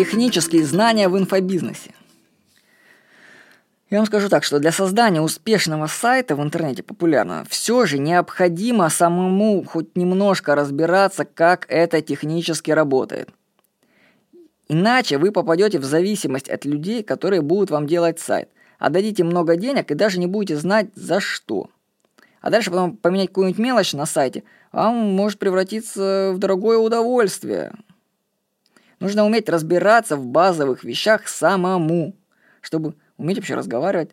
технические знания в инфобизнесе. Я вам скажу так, что для создания успешного сайта в интернете популярного все же необходимо самому хоть немножко разбираться, как это технически работает. Иначе вы попадете в зависимость от людей, которые будут вам делать сайт. Отдадите много денег и даже не будете знать за что. А дальше потом поменять какую-нибудь мелочь на сайте вам может превратиться в дорогое удовольствие. Нужно уметь разбираться в базовых вещах самому, чтобы уметь вообще разговаривать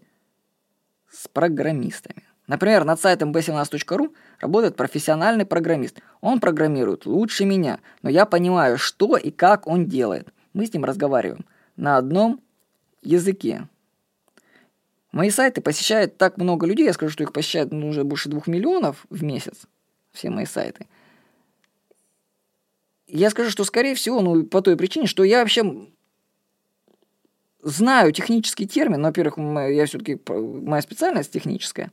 с программистами. Например, над сайтом b17.ru работает профессиональный программист. Он программирует лучше меня, но я понимаю, что и как он делает. Мы с ним разговариваем на одном языке. Мои сайты посещают так много людей, я скажу, что их посещает ну, уже больше двух миллионов в месяц, все мои сайты. Я скажу, что, скорее всего, ну, по той причине, что я вообще знаю технический термин, во-первых, я все-таки, моя специальность техническая,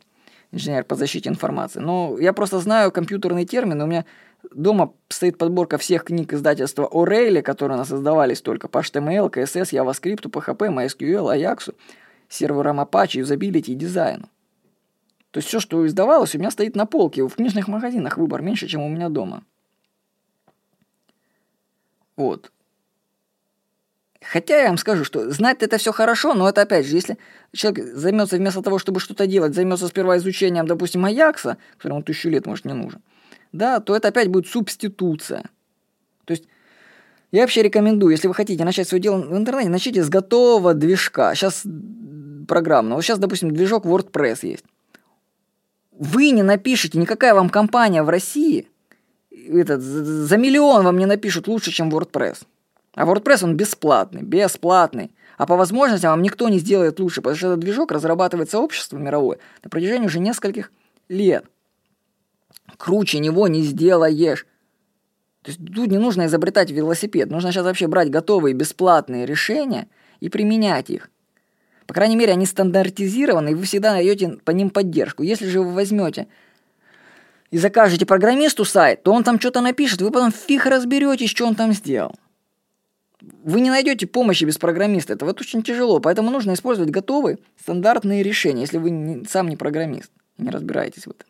инженер по защите информации, но я просто знаю компьютерные термины, у меня дома стоит подборка всех книг издательства O'Reilly, которые у нас создавались только по HTML, CSS, JavaScript, PHP, MySQL, Ajax, серверам Apache, юзабилити и дизайну. То есть все, что издавалось, у меня стоит на полке. В книжных магазинах выбор меньше, чем у меня дома. Вот. Хотя я вам скажу, что знать это все хорошо, но это опять же, если человек займется вместо того, чтобы что-то делать, займется сперва изучением, допустим, Аякса, которому тысячу лет, может, не нужен, да, то это опять будет субституция. То есть я вообще рекомендую, если вы хотите начать свое дело в интернете, начните с готового движка. Сейчас программного. Вот сейчас, допустим, движок WordPress есть. Вы не напишите, никакая вам компания в России, этот, за миллион вам не напишут лучше, чем WordPress. А WordPress, он бесплатный, бесплатный. А по возможности вам никто не сделает лучше, потому что этот движок разрабатывает сообщество мировое на протяжении уже нескольких лет. Круче него не сделаешь. То есть тут не нужно изобретать велосипед. Нужно сейчас вообще брать готовые бесплатные решения и применять их. По крайней мере, они стандартизированы, и вы всегда найдете по ним поддержку. Если же вы возьмете и закажете программисту сайт, то он там что-то напишет, вы потом фиг разберетесь, что он там сделал. Вы не найдете помощи без программиста, это вот очень тяжело, поэтому нужно использовать готовые стандартные решения, если вы не, сам не программист, не разбираетесь в этом.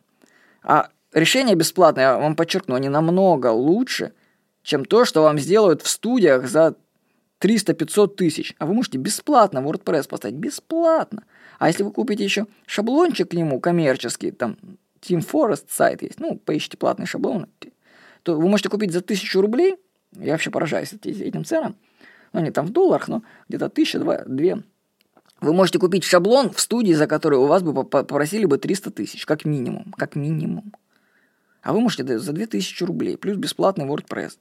А решения бесплатные, я вам подчеркну, они намного лучше, чем то, что вам сделают в студиях за 300-500 тысяч. А вы можете бесплатно WordPress поставить. Бесплатно. А если вы купите еще шаблончик к нему коммерческий, там Team Forest сайт есть, ну, поищите платный шаблон, то вы можете купить за 1000 рублей, я вообще поражаюсь этим ценам, ну, они там в долларах, но где-то тысяча, два, две. Вы можете купить шаблон в студии, за который у вас бы попросили бы 300 тысяч, как минимум, как минимум. А вы можете за 2000 рублей, плюс бесплатный WordPress.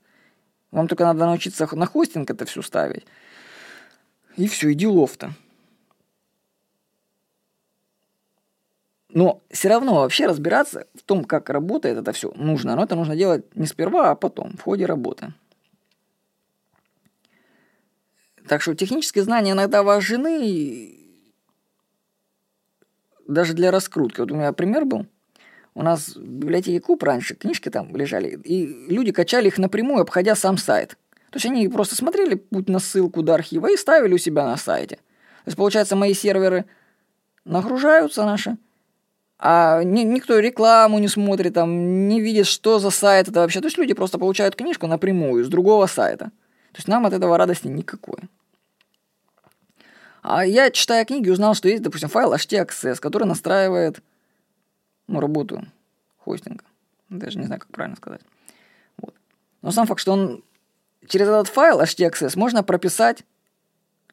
Вам только надо научиться на хостинг это все ставить. И все, и делов-то. Но все равно вообще разбираться в том, как работает это все, нужно. Но это нужно делать не сперва, а потом, в ходе работы. Так что технические знания иногда важны даже для раскрутки. Вот у меня пример был. У нас в библиотеке Куб раньше книжки там лежали, и люди качали их напрямую, обходя сам сайт. То есть они просто смотрели путь на ссылку до архива и ставили у себя на сайте. То есть, получается, мои серверы нагружаются наши, а ни, никто рекламу не смотрит, там, не видит, что за сайт это вообще. То есть люди просто получают книжку напрямую с другого сайта. То есть нам от этого радости никакой. А я, читая книги, узнал, что есть, допустим, файл htaccess, который настраивает ну, работу хостинга. Даже не знаю, как правильно сказать. Вот. Но сам факт, что он через этот файл htaccess можно прописать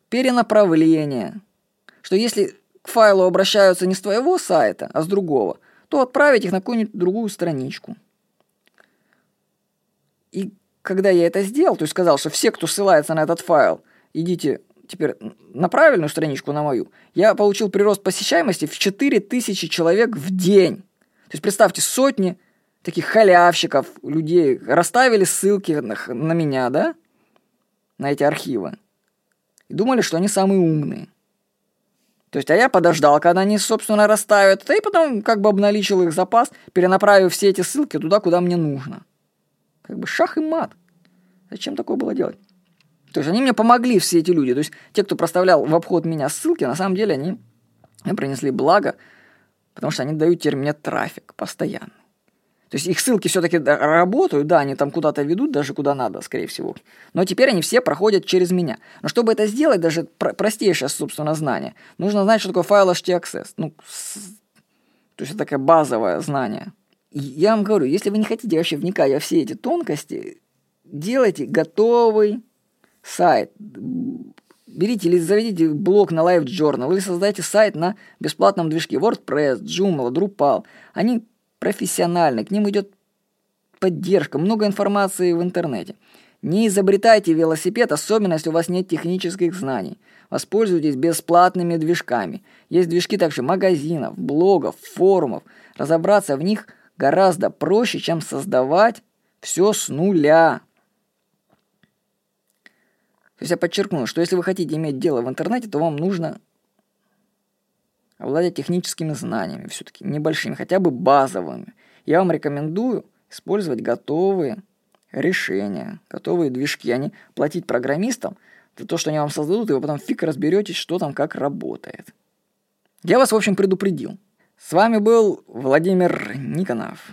перенаправление. Что если к файлу обращаются не с твоего сайта, а с другого, то отправить их на какую-нибудь другую страничку. И когда я это сделал, то есть сказал, что все, кто ссылается на этот файл, идите теперь на правильную страничку, на мою, я получил прирост посещаемости в 4000 человек в день. То есть представьте, сотни таких халявщиков, людей, расставили ссылки на, на меня, да, на эти архивы. И думали, что они самые умные. То есть, а я подождал, когда они, собственно, расставят, и потом как бы обналичил их запас, перенаправив все эти ссылки туда, куда мне нужно. Как бы шах и мат. Зачем такое было делать? То есть они мне помогли, все эти люди. То есть те, кто проставлял в обход меня ссылки, на самом деле они мне принесли благо, потому что они дают теперь мне трафик постоянно. То есть их ссылки все-таки работают, да, они там куда-то ведут, даже куда надо, скорее всего. Но теперь они все проходят через меня. Но чтобы это сделать, даже про- простейшее, собственно, знание, нужно знать, что такое файл htaccess. Ну, с... то есть это такое базовое знание. И я вам говорю, если вы не хотите вообще вникать во все эти тонкости, делайте готовый сайт. Берите или заведите блог на LiveJournal, или создайте сайт на бесплатном движке WordPress, Joomla, Drupal. Они профессиональны, к ним идет поддержка, много информации в интернете. Не изобретайте велосипед, особенно если у вас нет технических знаний. Воспользуйтесь бесплатными движками. Есть движки также магазинов, блогов, форумов. Разобраться в них гораздо проще, чем создавать все с нуля. То есть я подчеркну, что если вы хотите иметь дело в интернете, то вам нужно обладать техническими знаниями все-таки, небольшими, хотя бы базовыми. Я вам рекомендую использовать готовые решения, готовые движки, а не платить программистам за то, что они вам создадут, и вы потом фиг разберетесь, что там как работает. Я вас, в общем, предупредил. С вами был Владимир Никонов.